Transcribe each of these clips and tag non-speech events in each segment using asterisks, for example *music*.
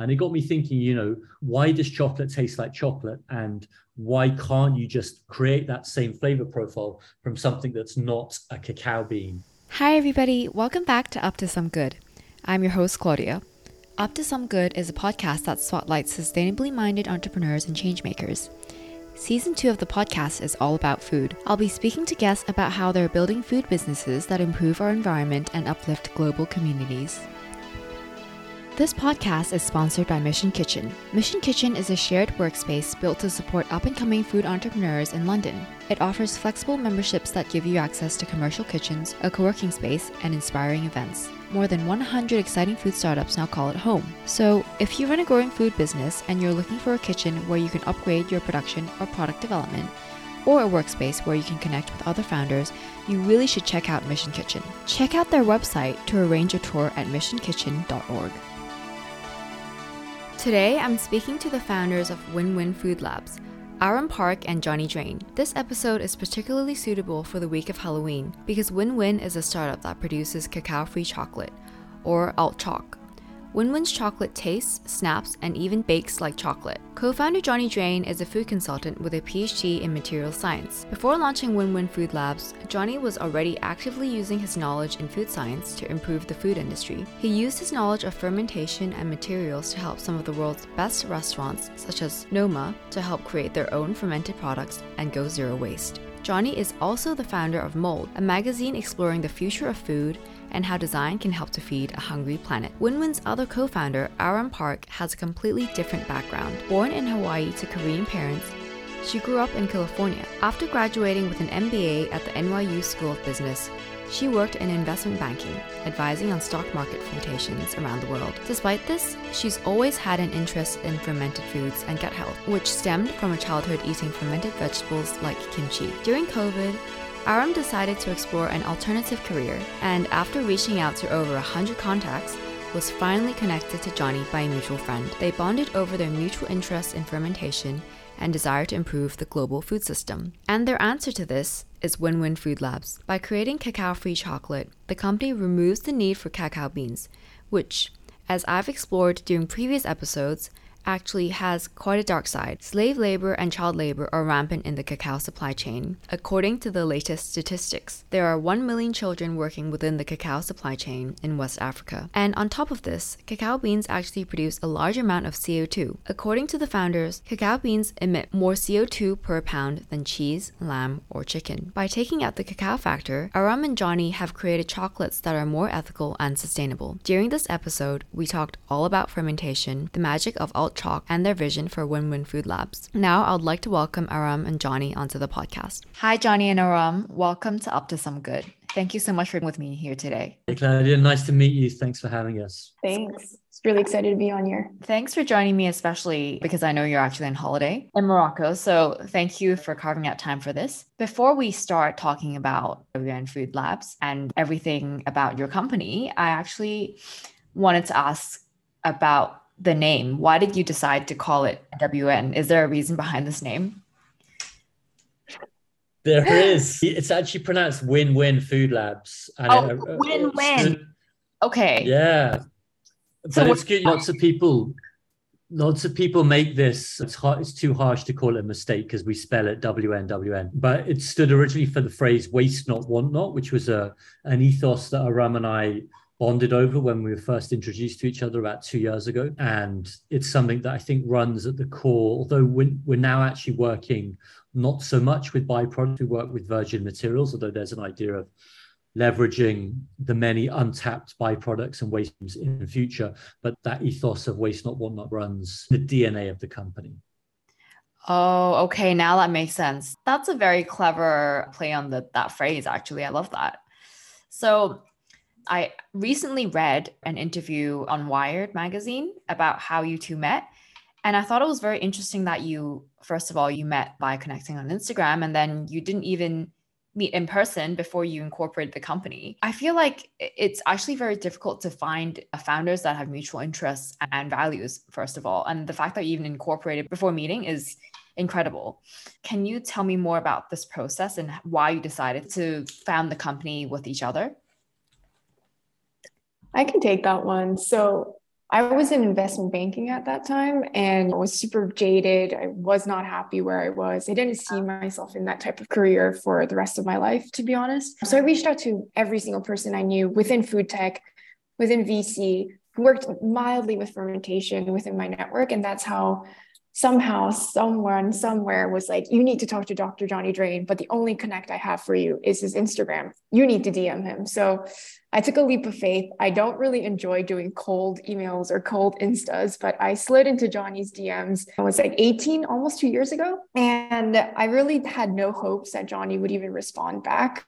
And it got me thinking, you know, why does chocolate taste like chocolate? And why can't you just create that same flavor profile from something that's not a cacao bean? Hi, everybody. Welcome back to Up to Some Good. I'm your host, Claudia. Up to Some Good is a podcast that spotlights sustainably minded entrepreneurs and changemakers. Season 2 of the podcast is all about food. I'll be speaking to guests about how they're building food businesses that improve our environment and uplift global communities. This podcast is sponsored by Mission Kitchen. Mission Kitchen is a shared workspace built to support up and coming food entrepreneurs in London. It offers flexible memberships that give you access to commercial kitchens, a co working space, and inspiring events. More than 100 exciting food startups now call it home. So, if you run a growing food business and you're looking for a kitchen where you can upgrade your production or product development, or a workspace where you can connect with other founders, you really should check out Mission Kitchen. Check out their website to arrange a tour at missionkitchen.org. Today, I'm speaking to the founders of Win Win Food Labs, Aram Park and Johnny Drain. This episode is particularly suitable for the week of Halloween because Win Win is a startup that produces cacao free chocolate, or alt choc. Winwin's chocolate tastes, snaps, and even bakes like chocolate. Co founder Johnny Drain is a food consultant with a PhD in material science. Before launching Winwin Food Labs, Johnny was already actively using his knowledge in food science to improve the food industry. He used his knowledge of fermentation and materials to help some of the world's best restaurants, such as Noma, to help create their own fermented products and go zero waste. Johnny is also the founder of Mold, a magazine exploring the future of food and how design can help to feed a hungry planet. WinWin's other co founder, Aram Park, has a completely different background. Born in Hawaii to Korean parents, she grew up in California. After graduating with an MBA at the NYU School of Business, she worked in investment banking, advising on stock market flotations around the world. Despite this, she's always had an interest in fermented foods and gut health, which stemmed from her childhood eating fermented vegetables like kimchi. During COVID, Aram decided to explore an alternative career, and after reaching out to over 100 contacts, was finally connected to Johnny by a mutual friend. They bonded over their mutual interest in fermentation and desire to improve the global food system. And their answer to this is Win Win Food Labs. By creating cacao free chocolate, the company removes the need for cacao beans, which, as I've explored during previous episodes, actually has quite a dark side. Slave labor and child labor are rampant in the cacao supply chain. According to the latest statistics, there are 1 million children working within the cacao supply chain in West Africa. And on top of this, cacao beans actually produce a large amount of CO2. According to the founders, cacao beans emit more CO2 per pound than cheese, lamb, or chicken. By taking out the cacao factor, Aram and Johnny have created chocolates that are more ethical and sustainable. During this episode, we talked all about fermentation, the magic of alt choc and their vision for Win Win Food Labs. Now, I'd like to welcome Aram and Johnny onto the podcast. Hi, Johnny and Aram. Welcome to Up to Some Good. Thank you so much for being with me here today. Hey, Claudia. Nice to meet you. Thanks for having us. Thanks. It's really excited to be on here. Thanks for joining me, especially because I know you're actually on holiday in Morocco. So thank you for carving out time for this. Before we start talking about WN Food Labs and everything about your company, I actually wanted to ask about the name. Why did you decide to call it WN? Is there a reason behind this name? There *laughs* is. It's actually pronounced Win Win Food Labs. And oh, it, uh, win win. Okay. Yeah. But so it's good. Lots of people, lots of people make this. It's hard. It's too harsh to call it a mistake because we spell it W N W N. But it stood originally for the phrase "waste not, want not," which was a an ethos that Aram and I bonded over when we were first introduced to each other about two years ago. And it's something that I think runs at the core, although we're, now actually working not so much with byproducts, we work with virgin materials, although there's an idea of leveraging the many untapped byproducts and waste in the future. But that ethos of waste not, want not runs the DNA of the company. Oh, okay. Now that makes sense. That's a very clever play on the, that phrase, actually. I love that. So I recently read an interview on Wired magazine about how you two met. And I thought it was very interesting that you, first of all, you met by connecting on Instagram and then you didn't even meet in person before you incorporated the company. I feel like it's actually very difficult to find founders that have mutual interests and values, first of all. And the fact that you even incorporated before meeting is incredible. Can you tell me more about this process and why you decided to found the company with each other? I can take that one. So I was in investment banking at that time and was super jaded. I was not happy where I was. I didn't see myself in that type of career for the rest of my life, to be honest. So I reached out to every single person I knew within food tech, within VC, who worked mildly with fermentation within my network. And that's how somehow someone somewhere was like, you need to talk to Dr. Johnny Drain, but the only connect I have for you is his Instagram. You need to DM him. So I took a leap of faith. I don't really enjoy doing cold emails or cold instas, but I slid into Johnny's DMs. I was like 18, almost two years ago. And I really had no hopes that Johnny would even respond back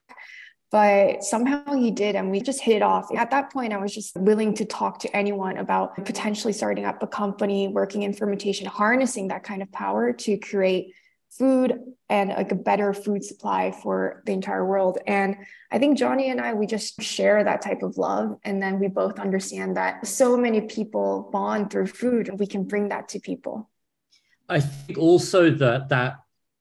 but somehow he did and we just hit it off at that point i was just willing to talk to anyone about potentially starting up a company working in fermentation harnessing that kind of power to create food and like a better food supply for the entire world. And i think johnny and i we just share that type of love. And then we both understand that so many people bond through food. And we can bring that to people. I think also that that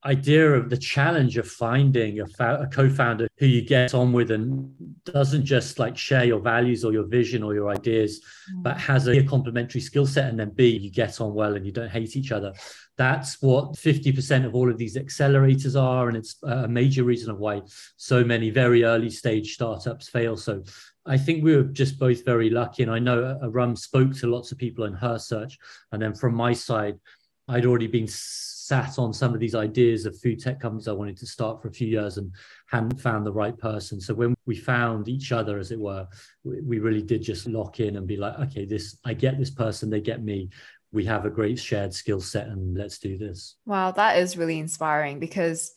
idea of the challenge of finding a, fa- a, co-founder who you get on with and doesn't just like share your values or your vision or your ideas mm. but has a, a complementary skill set and then b you get on well and you don't hate each other that's what 50% of all of these accelerators are and it's a major reason of why so many very early stage startups fail so I think we were just both very lucky. And I know Aram spoke to lots of people in her search. And then from my side, I'd already been sat on some of these ideas of food tech companies I wanted to start for a few years and hadn't found the right person. So when we found each other, as it were, we really did just lock in and be like, okay, this I get this person, they get me. We have a great shared skill set and let's do this. Wow, that is really inspiring because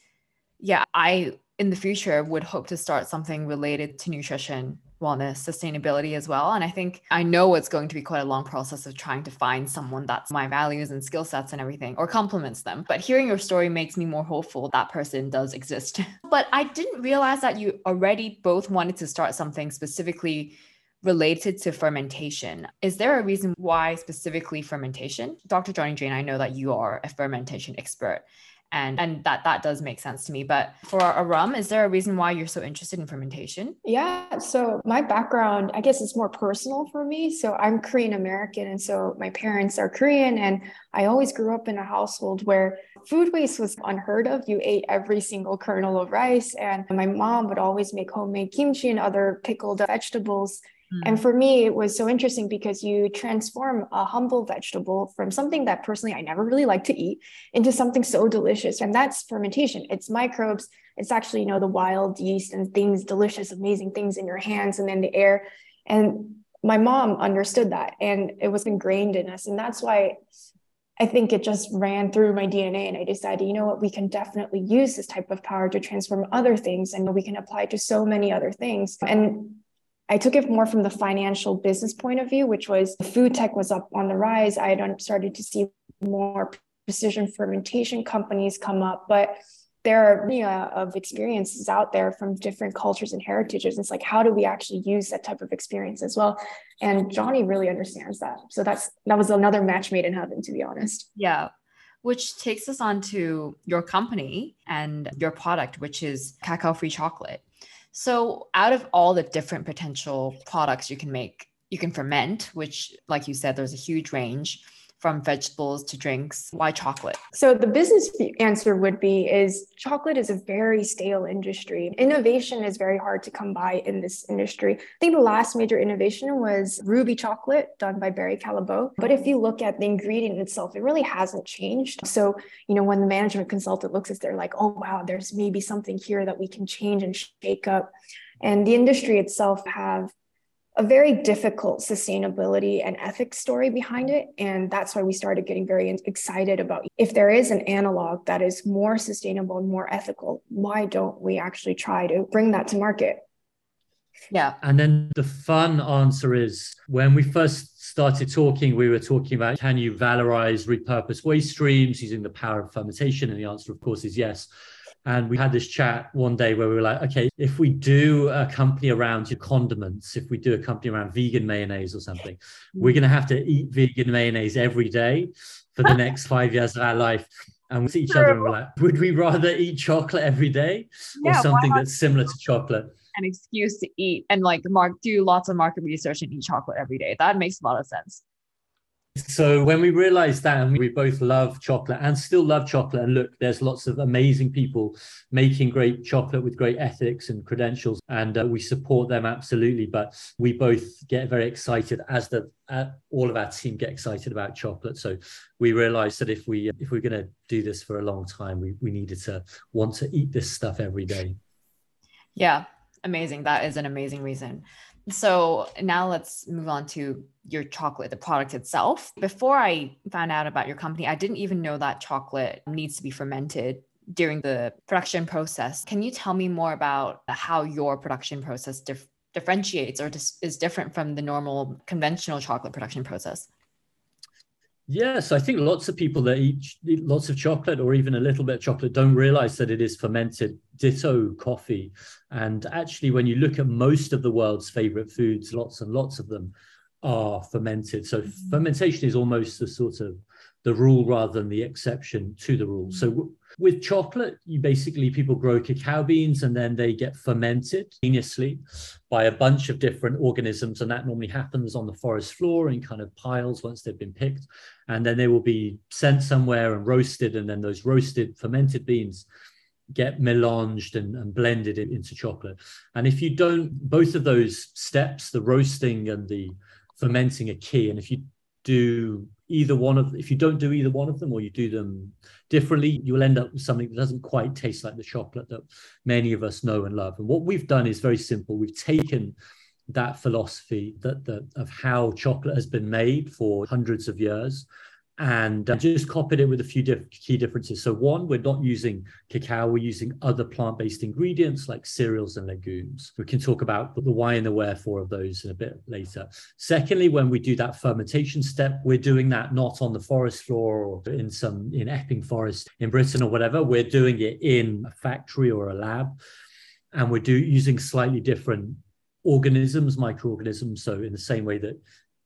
yeah, I in the future would hope to start something related to nutrition wellness, sustainability as well. And I think I know it's going to be quite a long process of trying to find someone that's my values and skill sets and everything or complements them. But hearing your story makes me more hopeful that person does exist. *laughs* but I didn't realize that you already both wanted to start something specifically related to fermentation. Is there a reason why specifically fermentation? Dr. Johnny Drain, I know that you are a fermentation expert and and that that does make sense to me. But for Aram is there a reason why you're so interested in fermentation? Yeah so my background i guess it's more personal for me. So i'm korean american and so my parents are korean and i always grew up in a household where food waste was unheard of. You ate every single kernel of rice and my mom would always make homemade kimchi and other pickled vegetables and mm. for me, it was so interesting because you transform a humble vegetable from something that personally I never really like to eat into something so delicious. And that's fermentation. It's microbes. It's actually, you know, the wild yeast and things, delicious, amazing things in your hands and in the air. And my mom understood that and it was ingrained in us. And that's why I think it just ran through my DNA. And I decided, you know what, we can definitely use this type of power to transform other things and we can apply it to so many other things. And I took it more from the financial business point of view, which was food tech was up on the rise. I had started to see more precision fermentation companies come up, but there are many uh, of experiences out there from different cultures and heritages. It's like, how do we actually use that type of experience as well? And Johnny really understands that. So that's that was another match made in heaven, to be honest. Yeah. Which takes us on to your company and your product, which is cacao free chocolate. So, out of all the different potential products you can make, you can ferment, which, like you said, there's a huge range from vegetables to drinks why chocolate? So the business answer would be is chocolate is a very stale industry. Innovation is very hard to come by in this industry. I think the last major innovation was ruby chocolate done by barry callebaut. But if you look at the ingredient itself it really hasn't changed. So you know when the management consultant looks at they're like oh wow there's maybe something here that we can change and shake up. And the industry itself have a very difficult sustainability and ethics story behind it. And that's why we started getting very excited about if there is an analog that is more sustainable and more ethical, why don't we actually try to bring that to market? Yeah. And then the fun answer is when we first started talking, we were talking about can you valorize, repurpose waste streams using the power of fermentation? And the answer, of course, is yes. And we had this chat one day where we were like, okay, if we do a company around your condiments, if we do a company around vegan mayonnaise or something, we're mm. going to have to eat vegan mayonnaise every day for the next five *laughs* years of our life. And we see each other and we're like, would we rather eat chocolate every day or yeah, something that's similar to chocolate? An excuse to eat and like mark do lots of market research and eat chocolate every day. That makes a lot of sense. So when we realized that and we both love chocolate and still love chocolate, and look, there's lots of amazing people making great chocolate with great ethics and credentials, and uh, we support them absolutely. But we both get very excited as the uh, all of our team get excited about chocolate. So we realized that if we if we're going to do this for a long time, we we needed to want to eat this stuff every day. Yeah, amazing. That is an amazing reason. So now let's move on to your chocolate, the product itself. Before I found out about your company, I didn't even know that chocolate needs to be fermented during the production process. Can you tell me more about how your production process dif- differentiates or dis- is different from the normal conventional chocolate production process? Yes, I think lots of people that eat, eat, lots of chocolate or even a little bit of chocolate don't realize that it is fermented. Ditto coffee. And actually, when you look at most of the world's favorite foods, lots and lots of them are fermented. So mm-hmm. fermentation is almost the sort of the rule rather than the exception to the rule. So w- with chocolate, you basically people grow cacao beans and then they get fermented continuously by a bunch of different organisms, and that normally happens on the forest floor in kind of piles once they've been picked, and then they will be sent somewhere and roasted, and then those roasted fermented beans get melanged and, and blended into chocolate. And if you don't, both of those steps, the roasting and the fermenting, are key. And if you do either one of if you don't do either one of them or you do them differently you'll end up with something that doesn't quite taste like the chocolate that many of us know and love. And what we've done is very simple. We've taken that philosophy that, that of how chocolate has been made for hundreds of years and uh, just copied it with a few diff- key differences. So, one, we're not using cacao, we're using other plant based ingredients like cereals and legumes. We can talk about the why and the wherefore of those in a bit later. Secondly, when we do that fermentation step, we're doing that not on the forest floor or in some in Epping Forest in Britain or whatever. We're doing it in a factory or a lab. And we're do, using slightly different organisms, microorganisms. So, in the same way that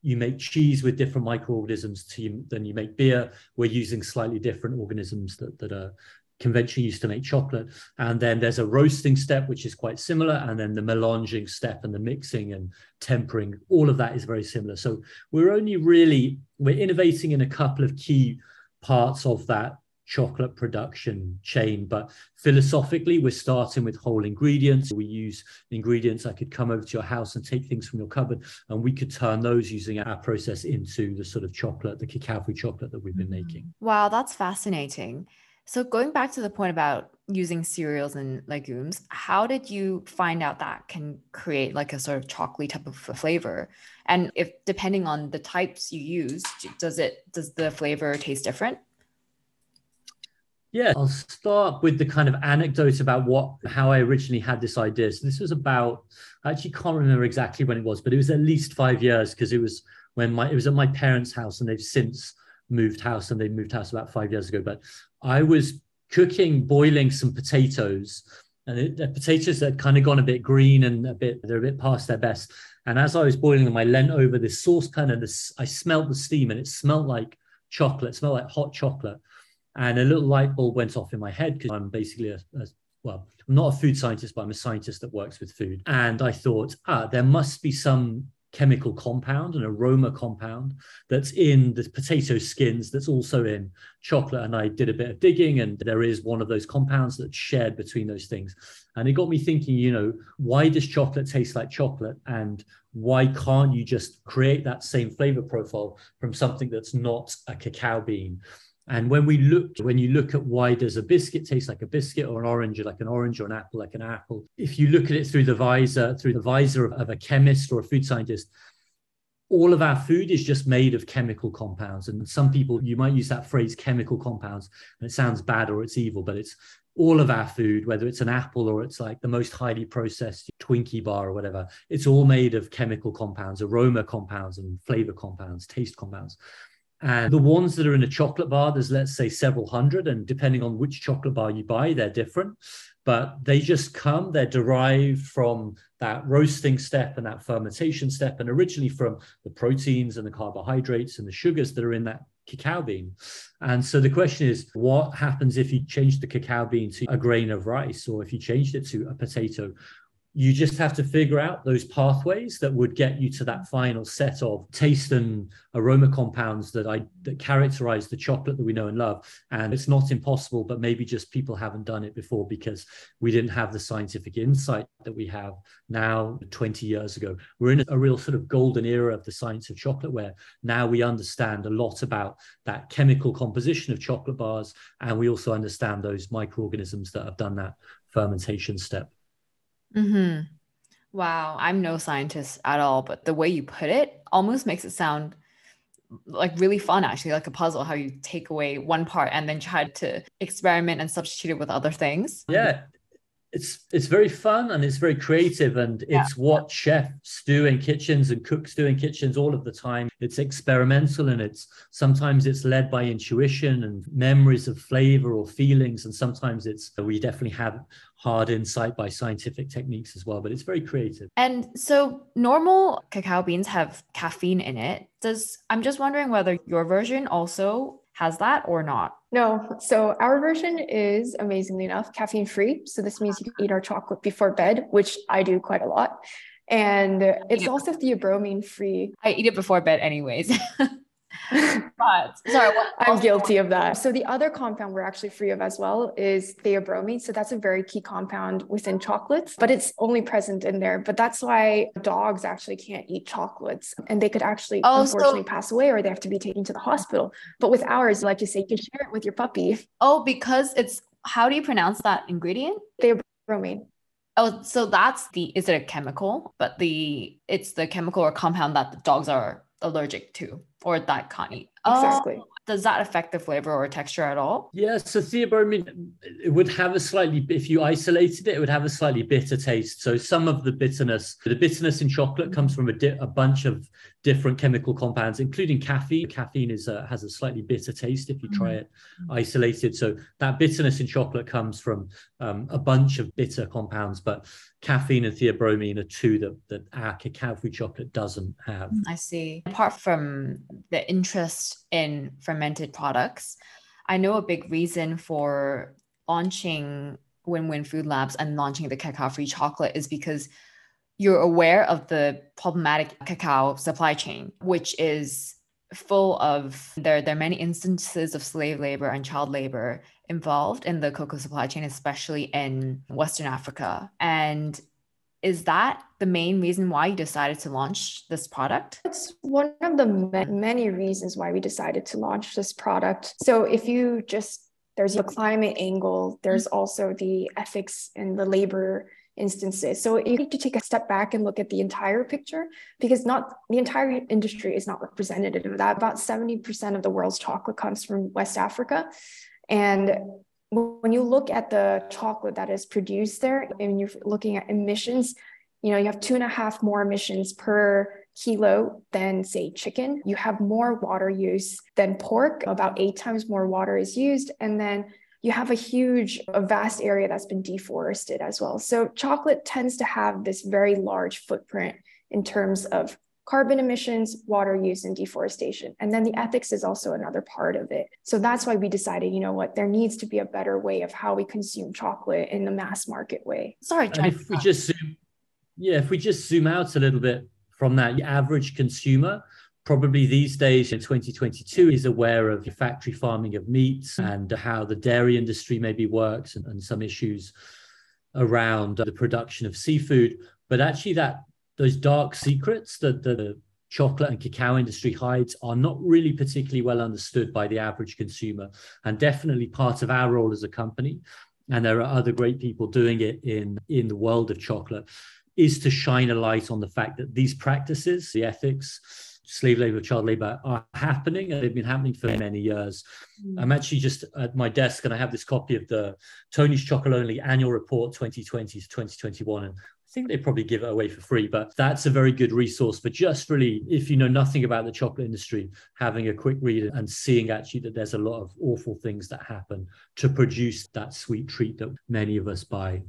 you make cheese with different microorganisms to, than you make beer. We're using slightly different organisms that, that are conventionally used to make chocolate. And then there's a roasting step, which is quite similar. And then the melanging step and the mixing and tempering, all of that is very similar. So we're only really, we're innovating in a couple of key parts of that chocolate production chain. But philosophically, we're starting with whole ingredients. We use ingredients I could come over to your house and take things from your cupboard, and we could turn those using our process into the sort of chocolate, the cacao free chocolate that we've been mm. making. Wow, that's fascinating. So, going back to the point about using cereals and legumes, how did you find out that can create like a sort of chocolatey type of flavor? And if depending on the types you use, does it does the flavor taste different? Yeah, I'll start with the kind of anecdote about what how I originally had this idea. So this was about I actually can't remember exactly when it was, but it was at least five years because it was when my it was at my parents' house and they've since moved house and they moved house about five years ago. But I was cooking, boiling some potatoes, and it, the potatoes had kind of gone a bit green and a bit they're a bit past their best. And as I was boiling them, I leant over this saucepan and this I smelled the steam and it smelled like chocolate, smelled like hot chocolate and a little light bulb went off in my head because I'm basically a, a well, I'm not a food scientist, but I'm a scientist that works with food. And I thought, ah, there must be some chemical compound, an aroma compound that's in the potato skins that's also in chocolate. And I did a bit of digging, and there is one of those compounds that's shared between those things. And it got me thinking, you know, why does chocolate taste like chocolate? And why can't you just create that same flavor profile from something that's not a cacao bean? And when we look, when you look at why does a biscuit taste like a biscuit or an orange like an orange or an apple like an apple, if you look at it through the visor, through the visor of, of a chemist or a food scientist, all of our food is just made of chemical compounds. And some people, you might use that phrase chemical compounds, and it sounds bad or it's evil, but it's all of our food, whether it's an apple or it's like the most highly processed Twinkie bar or whatever, it's all made of chemical compounds, aroma compounds, and flavor compounds, taste compounds. And the ones that are in a chocolate bar, there's let's say several hundred, and depending on which chocolate bar you buy, they're different. But they just come, they're derived from that roasting step and that fermentation step, and originally from the proteins and the carbohydrates and the sugars that are in that cacao bean. And so the question is, what happens if you change the cacao bean to a grain of rice, or if you changed it to a potato? You just have to figure out those pathways that would get you to that final set of taste and aroma compounds that I that characterize the chocolate that we know and love. And it's not impossible, but maybe just people haven't done it before because we didn't have the scientific insight that we have now 20 years ago. We're in a real sort of golden era of the science of chocolate where now we understand a lot about that chemical composition of chocolate bars. And we also understand those microorganisms that have done that fermentation step. Mm-hmm. Wow, I'm no scientist at all, but the way you put it almost makes it sound like really fun actually like a puzzle how you take away one part and then try to experiment and substitute it with other things yeah it's it's very fun and it's very creative and it's what chefs do in kitchens and cooks do in kitchens all of the time. It's experimental and it's sometimes it's led by intuition and memories of flavor or feelings and sometimes it's we definitely have hard insight by scientific techniques as well but it's very creative. And so normal cacao beans have caffeine in it. Does i'm just wondering whether your version also has that or not? No. So our version is amazingly enough caffeine free. So this means you can eat our chocolate before bed, which I do quite a lot. And it's also theobromine free. I eat it before bed anyways. *laughs* but sorry, what, I'm guilty of that. So the other compound we're actually free of as well is theobromine. So that's a very key compound within chocolates, but it's only present in there. But that's why dogs actually can't eat chocolates and they could actually oh, unfortunately so- pass away or they have to be taken to the hospital. But with ours, like you say, you can share it with your puppy. Oh, because it's how do you pronounce that ingredient? Theobromine. Oh, so that's the is it a chemical? But the it's the chemical or compound that the dogs are allergic to or that can't eat. Exactly. Oh, does that affect the flavor or texture at all? Yeah, so theobromine it would have a slightly if you isolated it, it would have a slightly bitter taste. So some of the bitterness, the bitterness in chocolate comes from a, di- a bunch of different chemical compounds, including caffeine. Caffeine is a, has a slightly bitter taste if you try mm. it isolated. So that bitterness in chocolate comes from um, a bunch of bitter compounds, but caffeine and theobromine are two that, that our cacao chocolate doesn't have. I see. Apart from the interest in fermented products, I know a big reason for launching Win Win Food Labs and launching the cacao free chocolate is because you're aware of the problematic cacao supply chain, which is full of there there are many instances of slave labor and child labor involved in the cocoa supply chain especially in western africa. And is that the main reason why you decided to launch this product it's one of the many reasons why we decided to launch this product so if you just there's a climate angle there's mm-hmm. also the ethics and the labor instances. So you need to take a step back and look at the entire picture because not the entire industry is not representative of that. About 70% of the world's chocolate comes from West Africa. And when you look at the chocolate that is produced there, and you're looking at emissions, you know, you have two and a half more emissions per kilo than say chicken. You have more water use than pork, about eight times more water is used. And then you have a huge, a vast area that's been deforested as well. So chocolate tends to have this very large footprint in terms of carbon emissions, water use, and deforestation. And then the ethics is also another part of it. So that's why we decided, you know what, there needs to be a better way of how we consume chocolate in the mass market way. Sorry, and if we just zoom, yeah, if we just zoom out a little bit from that, the average consumer probably these days in 2022 is aware of the factory farming of meats and how the dairy industry maybe works and, and some issues around the production of seafood but actually that those dark secrets that the chocolate and cacao industry hides are not really particularly well understood by the average consumer and definitely part of our role as a company and there are other great people doing it in in the world of chocolate is to shine a light on the fact that these practices the ethics slave labor, child labor are happening and they've been happening for many years. Mm. I'm actually just at my desk and I have this copy of the Tony's Chocolonely annual report 2020 to 2021. And think they probably give it away for free, but that's a very good resource for just really, if you know nothing about the chocolate industry, having a quick read and seeing actually that there's a lot of awful things that happen to produce that sweet treat that many of us buy.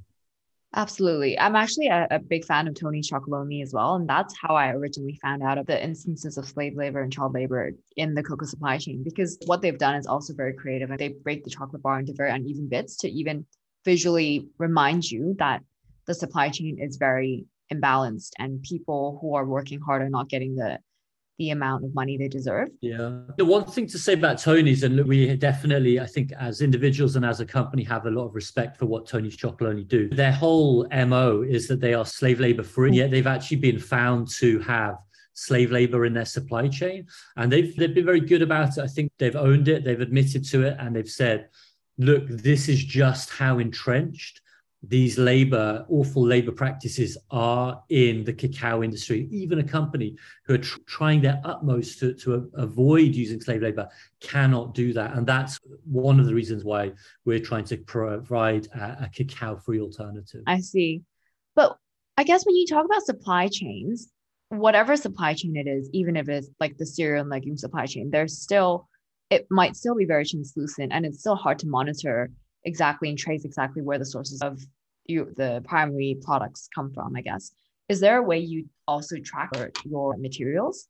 Absolutely. I'm actually a, a, big fan of Tony Chocolonely as well. And that's how I originally found out of the instances of slave labor and child labor in the cocoa supply chain, because what they've done is also very creative and they break the chocolate bar into very uneven bits to even visually remind you that the supply chain is very imbalanced and people who are working hard are not getting the the amount of money they deserve. Yeah. The one thing to say about Tony's, and we definitely, I think, as individuals and as a company, have a lot of respect for what Tony's Chocolonely do. Their whole MO is that they are slave labor free, yet they've actually been found to have slave labor in their supply chain. And they've they've been very good about it. I think they've owned it, they've admitted to it, and they've said, look, this is just how entrenched these labor, awful labor practices are in the cacao industry. Even a company who are tr- trying their utmost to, to avoid using slave labor cannot do that. And that's one of the reasons why we're trying to provide a, a cacao free alternative. I see. But I guess when you talk about supply chains, whatever supply chain it is, even if it's like the cereal and legume supply chain, there's still, it might still be very translucent and it's still hard to monitor exactly and trace exactly where the sources of you, the primary products come from, I guess. Is there a way you also track your materials?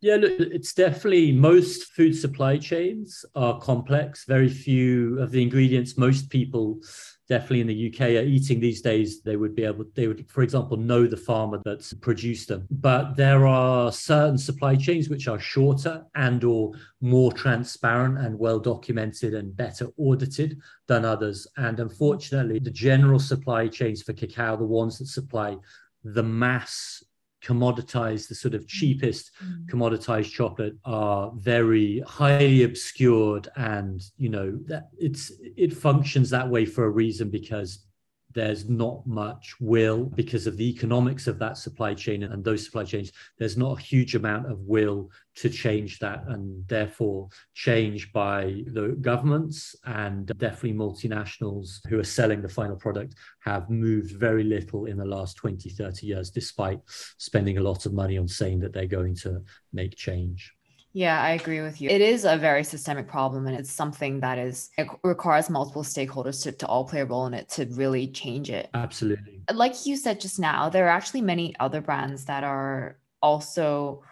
Yeah, look, it's definitely most food supply chains are complex. Very few of the ingredients most people definitely in the UK are eating these days, they would be able, they would, for example, know the farmer that's produced them. But there are certain supply chains which are shorter and or more transparent and well documented and better audited than others. And unfortunately, the general supply chains for cacao, the ones that supply the mass commoditized, the sort of cheapest mm. commoditized chocolate are very highly obscured and you know that it's it functions that way for a reason because there's not much will because of the economics of that supply chain and those supply chains. There's not a huge amount of will to change that and therefore change by the governments and definitely multinationals who are selling the final product have moved very little in the last 20 30 years despite spending a lot of money on saying that they're going to make change yeah, I agree with you. It is a very systemic problem and it's something that is it requires multiple stakeholders to, to all play a role in it to really change it. Absolutely. Like you said just now, there are actually many other brands that are also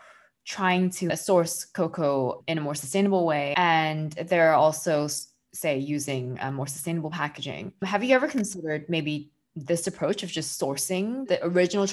trying to source cocoa in a more sustainable way and they're also say using a more sustainable packaging. Have you ever considered maybe this approach of just sourcing the original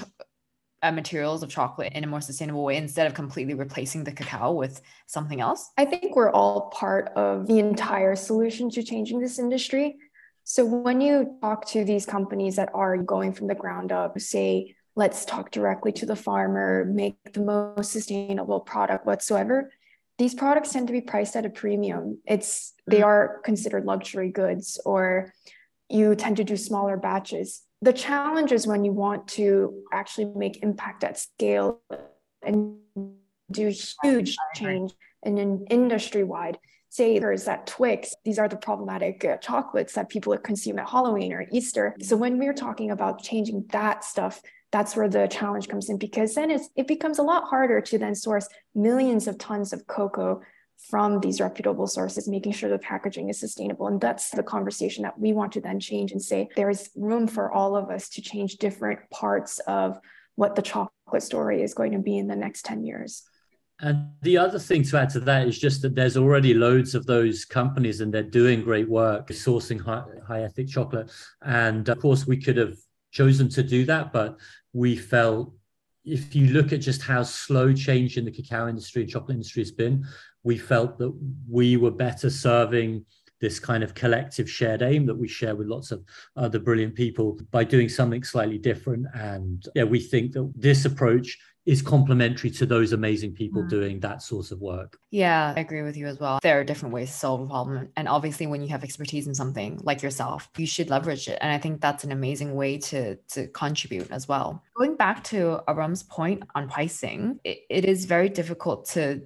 uh, materials of chocolate in a more sustainable way instead of completely replacing the cacao with something else? I think we're all part of the entire solution to changing this industry. So when you talk to these companies that are going from the ground up, say, let's talk directly to the farmer, make the most sustainable product whatsoever, these products tend to be priced at a premium. It's they mm. are considered luxury goods or you tend to do smaller batches the challenge is when you want to actually make impact at scale and do huge change in an industry wide say there's that Twix. These are the problematic uh, chocolates that people consume at Halloween or Easter. So when we're talking about changing that stuff, that's where the challenge comes in because then it's, it becomes a lot harder to then source millions of tons of cocoa from these reputable sources, making sure the packaging is sustainable. And that's the conversation that we want to then change and say there's room for all of us to change different parts of what the chocolate story is going to be in the next 10 years. And the other thing to add to that is just that there's already loads of those companies and they're doing great work sourcing high, high ethic chocolate. And of course, we could have chosen to do that, but we felt if you look at just how slow change in the cacao industry and chocolate industry has been, we felt that we were better serving this kind of collective shared aim that we share with lots of other brilliant people by doing something slightly different. And yeah, we think that this approach is complementary to those amazing people mm. doing that sort of work. Yeah, I agree with you as well. There are different ways to solve a problem. And obviously when you have expertise in something like yourself, you should leverage it. And I think that's an amazing way to to contribute as well. Going back to Aram's point on pricing, it, it is very difficult to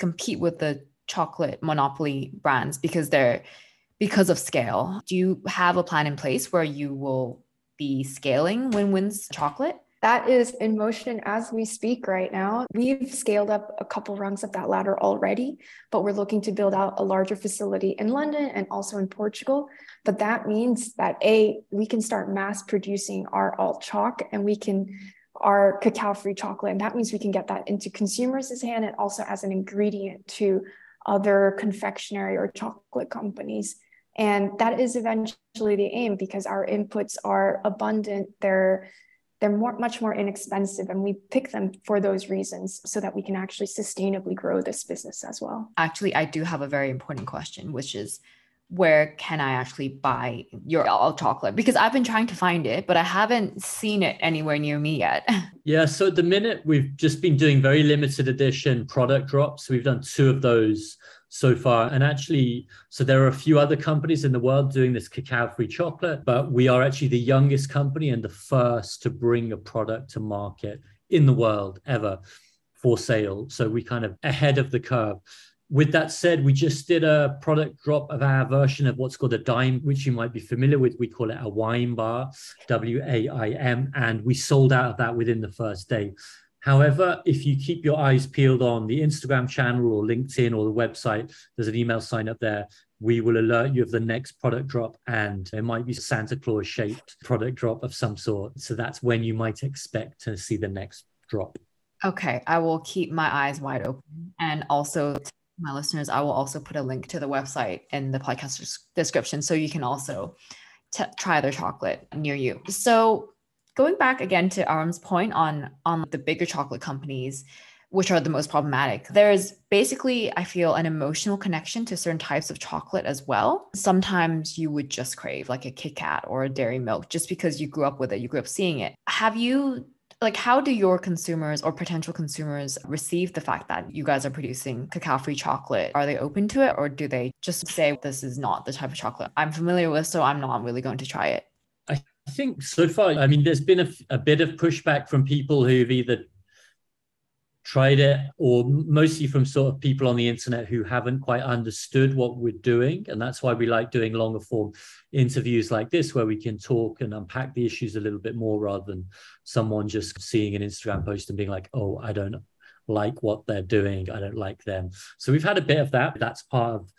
compete with the chocolate monopoly brands because they're because of scale. Do you have a plan in place where you will be scaling Win Win's chocolate? That is in motion as we speak right now. We've scaled up a couple rungs of that ladder already, but we're looking to build out a larger facility in London and also in Portugal. But that means that A, we can start mass producing our alt choc and we can our cacao free chocolate. And that means we can get that into consumers' hand and also as an ingredient to other confectionery or chocolate companies. And that is eventually the aim because our inputs are abundant. They're they're more, much more inexpensive and we pick them for those reasons so that we can actually sustainably grow this business as well actually i do have a very important question which is where can I actually buy your all chocolate? Because I've been trying to find it, but I haven't seen it anywhere near me yet. *laughs* Yeah. So at the minute, we've just been doing very limited edition product drops. We've done two of those so far. And actually, so there are a few other companies in the world doing this cacao free chocolate, but we are actually the youngest company and the first to bring a product to market in the world ever for sale. So we kind of ahead of the curve with that said, we just did a product drop of our version of what's called a Daim, which you might be familiar with. We call it a Waim bar, W A I M, and we sold out of that within the first day. However, if you keep your eyes peeled on the Instagram channel or LinkedIn or the website, there's an email sign up there. We will alert you of the next product drop, and it might be Santa Claus shaped product drop of some sort. So that's when you might expect to see the next drop. Okay, I will keep my eyes wide open and also my listeners, I will also put a link to the website in the podcast description so you can also t- try their chocolate near you. So, going back again to Aram's point on on the bigger chocolate companies, which are the most problematic. There's basically, I feel, an emotional connection to certain types of chocolate as well. Sometimes you would just crave like a Kit Kat or a dairy milk just because you grew up with it, you grew up seeing it. Have you like how do your consumers or potential consumers receive the fact that you guys are producing cacao free chocolate are they open to it or do they just say this is not the type of chocolate i'm familiar with so i'm not really going to try it i think so far i mean there's been a, a bit of pushback from people who've either tried it or mostly from sort of people on the internet who haven't quite understood what we're doing. And that's why we like doing longer form interviews like this where we can talk and unpack the issues a little bit more rather than someone just seeing an instagram post and being like oh i don't like what they're doing. I don't like them. So we've had a bit of that. That's part of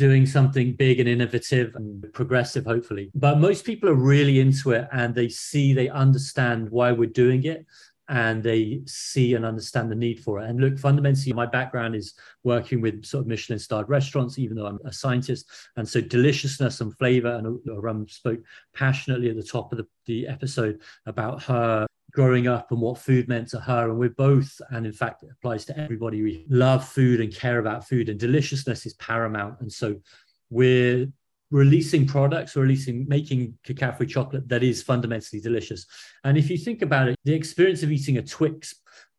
doing something big and innovative and mm. progressive hopefully but most people are really into it and they see they understand why we're doing it and they see and understand the need for it. And look, fundamentally, my background is working with sort of Michelin starred restaurants, even though I'm a scientist. And so deliciousness and flavor, and uh, Aram spoke passionately at the top of the, the episode about her growing up and what food meant to her. And we're both, and in fact, it applies to everybody. We love food and care about food, and deliciousness is paramount. And so we're releasing products releasing making cacao free chocolate that is fundamentally delicious and if you think about it the experience of eating a twix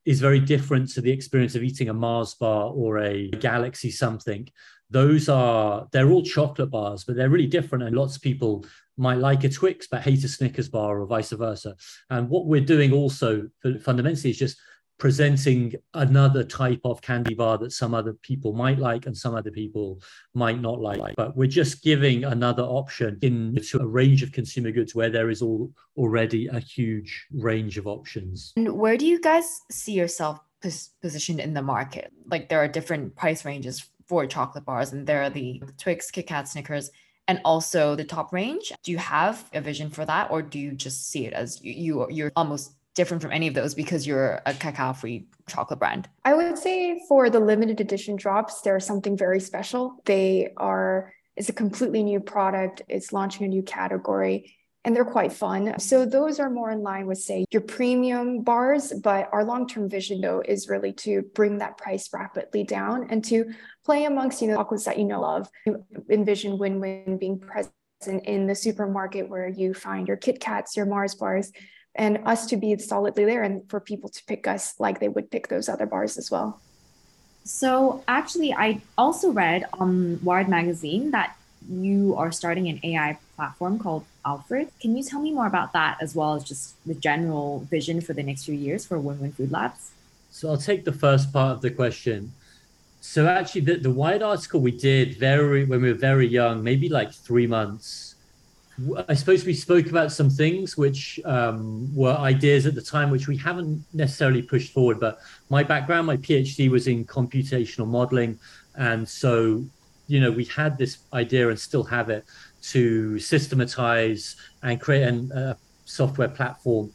is very different to the experience of eating a mars bar or a galaxy something those are they're all chocolate bars but they're really different and lots of people might like a twix but hate a snickers bar or vice versa and what we're doing also fundamentally is just presenting another type of candy bar that some other people might like and some other people might not like. But we're just giving another option into a range of consumer goods where there is all, already a huge range of options. And where do you guys see yourself pos- positioned in the market? Like there are different price ranges for chocolate bars, and there are the Twix, Kit Kat, Snickers, and also the top range. Do you have a vision for that, or do you just see it as you, you you're almost different from any of those because you're a cacao free chocolate brand? I would say for the limited edition drops, they're something very special. They are, it's a completely new product, it's launching a new category. And they're quite fun. So, those are more in line with, say, your premium bars. But our long term vision, though, is really to bring that price rapidly down and to play amongst, you know, chocolates that you know of. You envision Win Win being present in the supermarket where you find your Kit Kats, your Mars bars, and us to be solidly there and for people to pick us like they would pick those other bars as well. So, actually, I also read on Wired Magazine that you are starting an AI platform called Alfred. Can you tell me more about that as well as just the general vision for the next few years for Win Win Food Labs? So, I'll take the first part of the question. So, actually, the, the Wired article we did very when we were very young, maybe like three months I suppose we spoke about some things which um, were ideas at the time, which we haven't necessarily pushed forward. But my background, my PhD was in computational modeling. And so, you know, we had this idea and still have it to systematize and create a software platform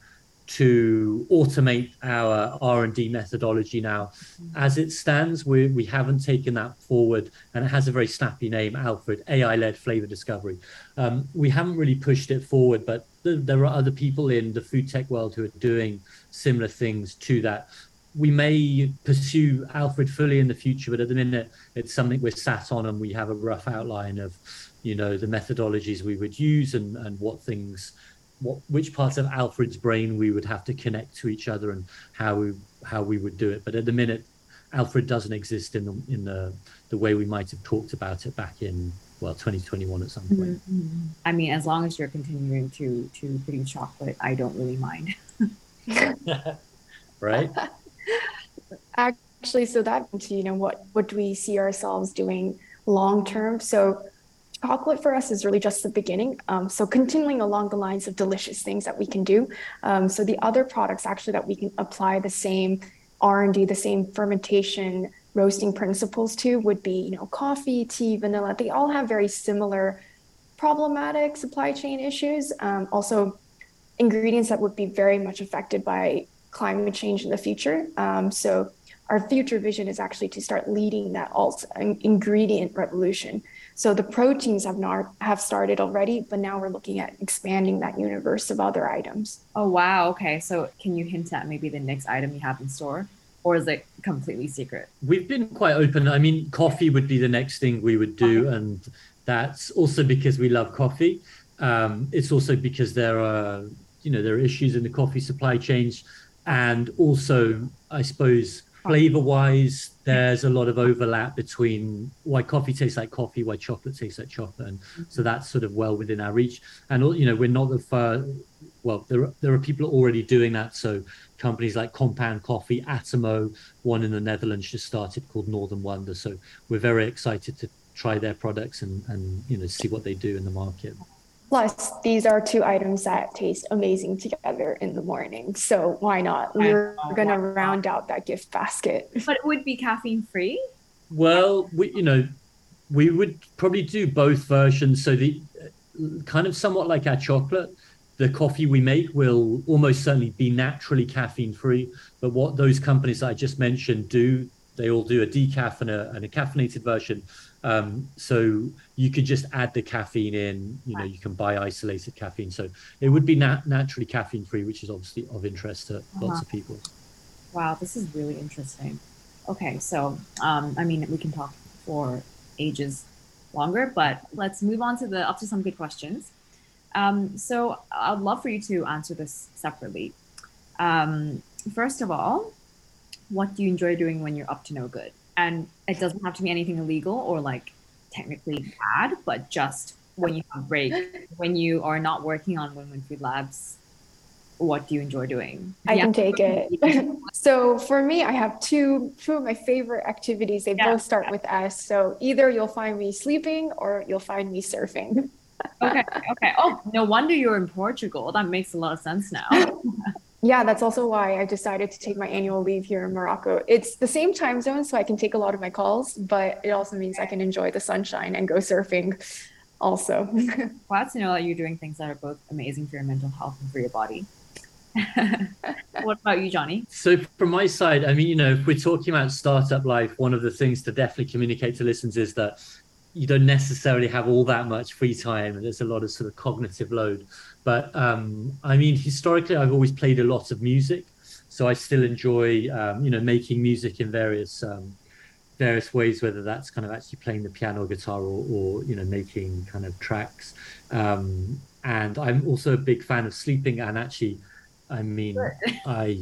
to automate our r&d methodology now. As it stands we, we haven't taken that forward and it has a very snappy name alfred ai-led flavor discovery. Um, we haven't really pushed it forward but th- there are other people in the food tech world who are doing similar things to that we may pursue alfred fully in the future but at the minute it's something we're sat on and we have a rough outline of you know the methodologies we would use and and what things what which parts of Alfred's brain we would have to connect to each other and how we how we would do it. But at the minute, Alfred doesn't exist in the in the the way we might have talked about it back in well 2021 at some point. Mm-hmm. I mean, as long as you're continuing to to produce chocolate, I don't really mind. *laughs* right. *laughs* Actually, so that you know what what do we see ourselves doing long term? So chocolate for us is really just the beginning. Um, so continuing along the lines of delicious things that we can do. Um, so the other products actually that we can apply the same R&D, the same fermentation, roasting principles to would be, you know, coffee, tea, vanilla. They all have very similar problematic supply chain issues. Um, also, ingredients that would be very much affected by climate change in the future. Um, so our future vision is actually to start leading that alt ingredient revolution. So the proteins have not have started already, but now we're looking at expanding that universe of other items. Oh wow, okay. So can you hint at maybe the next item you have in store? Or is it completely secret? We've been quite open. I mean, coffee would be the next thing we would do, okay. and that's also because we love coffee. Um, it's also because there are, you know, there are issues in the coffee supply chains, and also, I suppose, flavor wise, there's a lot of overlap between why coffee tastes like coffee, why chocolate tastes like chocolate, and so that's sort of well within our reach. And you know, we're not the first. Well, there are, there are people already doing that. So companies like Compound Coffee, Atomo, one in the Netherlands just started called Northern Wonder. So we're very excited to try their products and and you know see what they do in the market. Plus, these are two items that taste amazing together in the morning. So why not? We're going to round out that gift basket. But it would be caffeine free? Well, we, you know, we would probably do both versions. So the kind of somewhat like our chocolate, the coffee we make will almost certainly be naturally caffeine free. But what those companies I just mentioned do, they all do a decaf and a, and a caffeinated version. Um, so you could just add the caffeine in. You know, you can buy isolated caffeine. So it would be nat- naturally caffeine free, which is obviously of interest to uh-huh. lots of people. Wow, this is really interesting. Okay, so um, I mean, we can talk for ages longer, but let's move on to the up to some good questions. Um, so I'd love for you to answer this separately. Um, first of all, what do you enjoy doing when you're up to no good? And it doesn't have to be anything illegal or like technically bad, but just when you have break, when you are not working on Win Win Food Labs, what do you enjoy doing? I yeah. can take it. *laughs* so for me, I have two two of my favorite activities. They yeah. both start with S. So either you'll find me sleeping or you'll find me surfing. okay. Okay. Oh, no wonder you're in Portugal. That makes a lot of sense now. *laughs* yeah, that's also why I decided to take my annual leave here in Morocco. It's the same time zone, so I can take a lot of my calls, but it also means I can enjoy the sunshine and go surfing also. *laughs* Glad to know that you're doing things that are both amazing for your mental health and for your body. *laughs* what about you, Johnny? So, from my side, I mean, you know, if we're talking about startup life, one of the things to definitely communicate to listeners is that you don't necessarily have all that much free time. And there's a lot of sort of cognitive load. But um, I mean, historically, I've always played a lot of music, so I still enjoy, um, you know, making music in various um, various ways, whether that's kind of actually playing the piano, or guitar, or, or you know, making kind of tracks. Um, and I'm also a big fan of sleeping. And actually, I mean, *laughs* I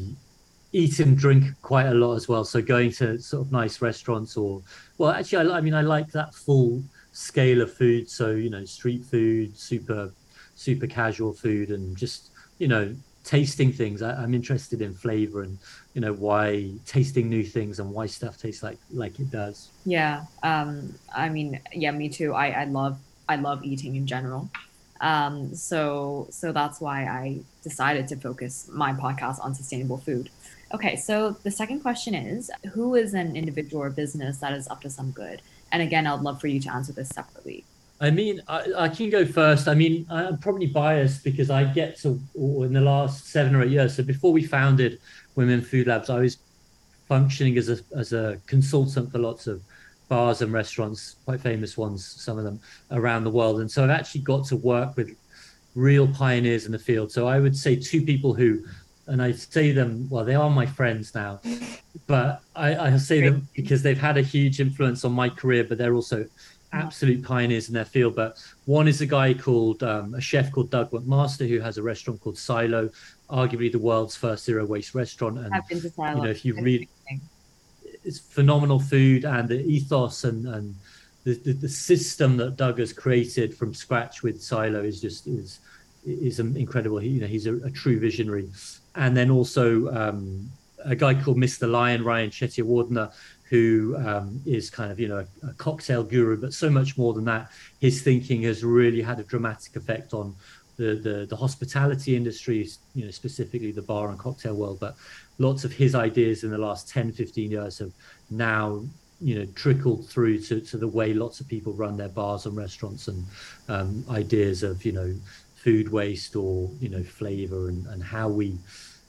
eat and drink quite a lot as well. So going to sort of nice restaurants, or well, actually, I, I mean, I like that full scale of food. So you know, street food, super super casual food and just you know tasting things. I, am interested in flavor and you know why tasting new things and why stuff tastes like like it does. Yeah um i mean yeah me too. I i love i love eating in general. Um so so that's why i decided to focus my podcast on sustainable food. Okay so the second question is who is an individual or business that is up to some good? And again i'd love for you to answer this separately I mean, I, I, can go first. I mean, I'm probably biased because I get to in the last seven or eight years. So before we founded Win Win Food Labs, I was functioning as a as a consultant for lots of bars and restaurants, quite famous ones, some of them around the world. And so I've actually got to work with real pioneers in the field. So I would say two people who, and I say them, well, they are my friends now, but I, I say them because they've had a huge influence on my career, but they're also absolute pioneers in their field. But one is a guy called um, a chef called Doug McMaster who has a restaurant called Silo, arguably the world's first zero waste restaurant. And I've been to Silo. you know, if you read, it's phenomenal food and the ethos and and the, the, the, system that Doug has created from scratch with Silo is just is is incredible. He, you know, he's a, a true visionary. And then also um, a guy called Mr. Lyan, Ryan Chetiyawardana, who um, is kind of you know a, cocktail guru, but so much more than that. His thinking has really had a dramatic effect on the the, the hospitality industry, you know specifically the bar and cocktail world. But lots of his ideas in the last 10, 15 years have now you know trickled through to, to the way lots of people run their bars and restaurants and um, ideas of you know food waste or you know flavor and, and how we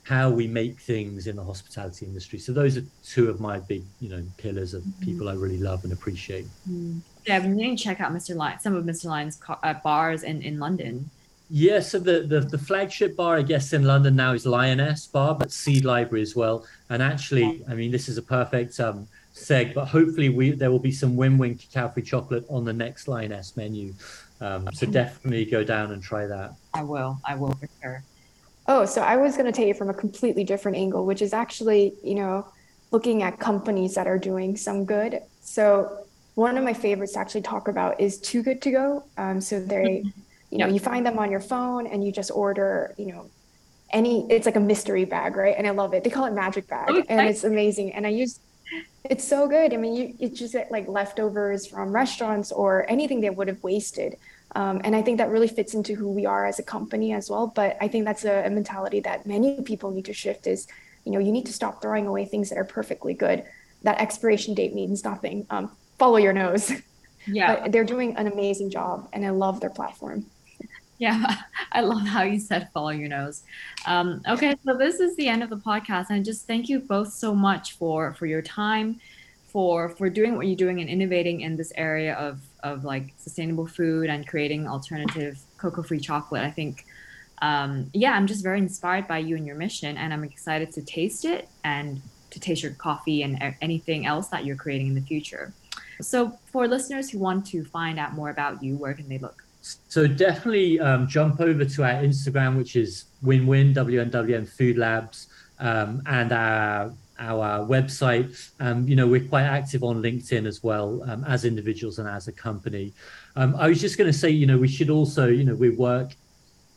how we make things in the hospitality industry. So those are two of my big, you know, pillars of mm-hmm. people I really love and appreciate. Mm. Yeah, I've been to check out Mr. Lyan, some of Mr. Lyan's uh, bars in, in London. Yeah, so the, the, the flagship bar, I guess, in London now is Lyaness Bar, but Seed Library as well. And actually, I mean, this is a perfect um, seg, but hopefully we there will be some Win Win cacao free chocolate on the next Lyaness menu. Um, so definitely go down and try that. I will. I will for sure. Oh, so I was going to take it from a completely different angle, which is actually, you know, looking at companies that are doing some good. So one of my favorites to actually talk about is Too Good to Go. Um, so they, you know, you find them on your phone and you just order, you know, any. It's like a mystery bag, right? And I love it. They call it magic bag, oh, and nice. it's amazing. And I use. It's so good. I mean, you it's just like leftovers from restaurants or anything they would have wasted. Um, and I think that really fits into who we are as a company as well. But I think that's a, a, mentality that many people need to shift is, you know, you need to stop throwing away things that are perfectly good. That expiration date means nothing. Um, follow your nose. *laughs* Yeah. but they're doing an amazing job and I love their platform. Yeah, *laughs* I love how you said follow your nose. Um, okay, so this is the end of the podcast, and just thank you both so much for for your time, for for doing what you're doing and innovating in this area of of like sustainable food and creating alternative cocoa free chocolate. I think, um, yeah, I'm just very inspired by you and your mission, and I'm excited to taste it and to taste your coffee and anything else that you're creating in the future. So, for listeners who want to find out more about you, where can they look? So definitely um, jump over to our Instagram, which is Win Win WNWN Food Labs, um, and our our website. Um, you know, we're quite active on LinkedIn as well um, as individuals and as a company. Um, I was just going to say, you know, we should also, you know, we work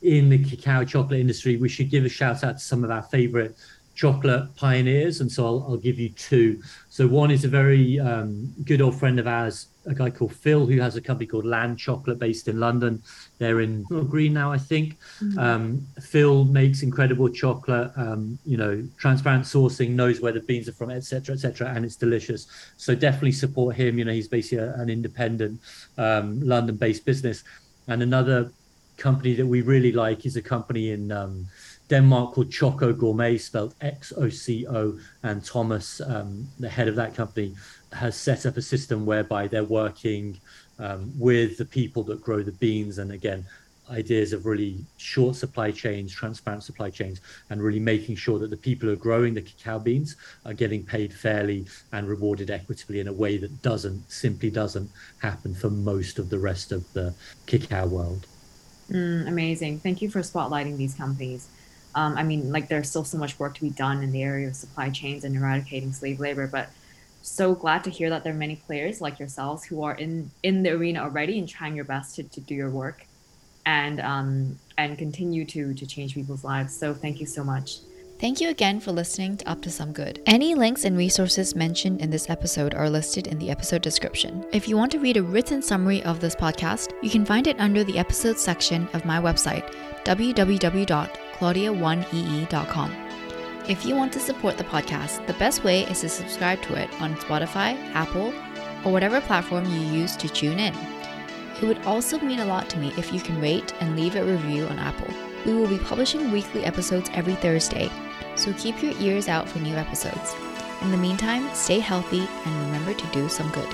in the cacao chocolate industry. We should give a shout out to some of our favorite chocolate pioneers. And so I'll, I'll give you two. So one is a very um, good old friend of ours, a guy called Phil, who has a company called Land Chocolate based in London. They're in Green now, I think. Mm-hmm. Um, Phil makes incredible chocolate, um, you know, transparent sourcing, knows where the beans are from, etc., etc., and it's delicious. So definitely support him. You know, he's basically a, an independent um, London based business. And another company that we really like is a company in um, Denmark called Xoco Gourmet, spelled X O C O, and Thomas, um, the head of that company, has set up a system whereby they're working um, with the people that grow the beans, and again, ideas of really short supply chains, transparent supply chains, and really making sure that the people who are growing the cacao beans are getting paid fairly and rewarded equitably in a way that doesn't simply doesn't happen for most of the rest of the cacao world. Mm, amazing. Thank you for spotlighting these companies. Um, I mean, like there's still so much work to be done in the area of supply chains and eradicating slave labor, but so glad to hear that there are many players like yourselves who are in in the arena already and trying your best to, to do your work and um, and continue to to change people's lives. So thank you so much. Thank you again for listening to Up to Some Good. Any links and resources mentioned in this episode are listed in the episode description. If you want to read a written summary of this podcast, you can find it under the episode section of my website, www.claudialee.com. If you want to support the podcast, the best way is to subscribe to it on Spotify, Apple, or whatever platform you use to tune in. It would also mean a lot to me if you can rate and leave a review on Apple. We will be publishing weekly episodes every Thursday, so keep your ears out for new episodes. In the meantime, stay healthy and remember to do some good.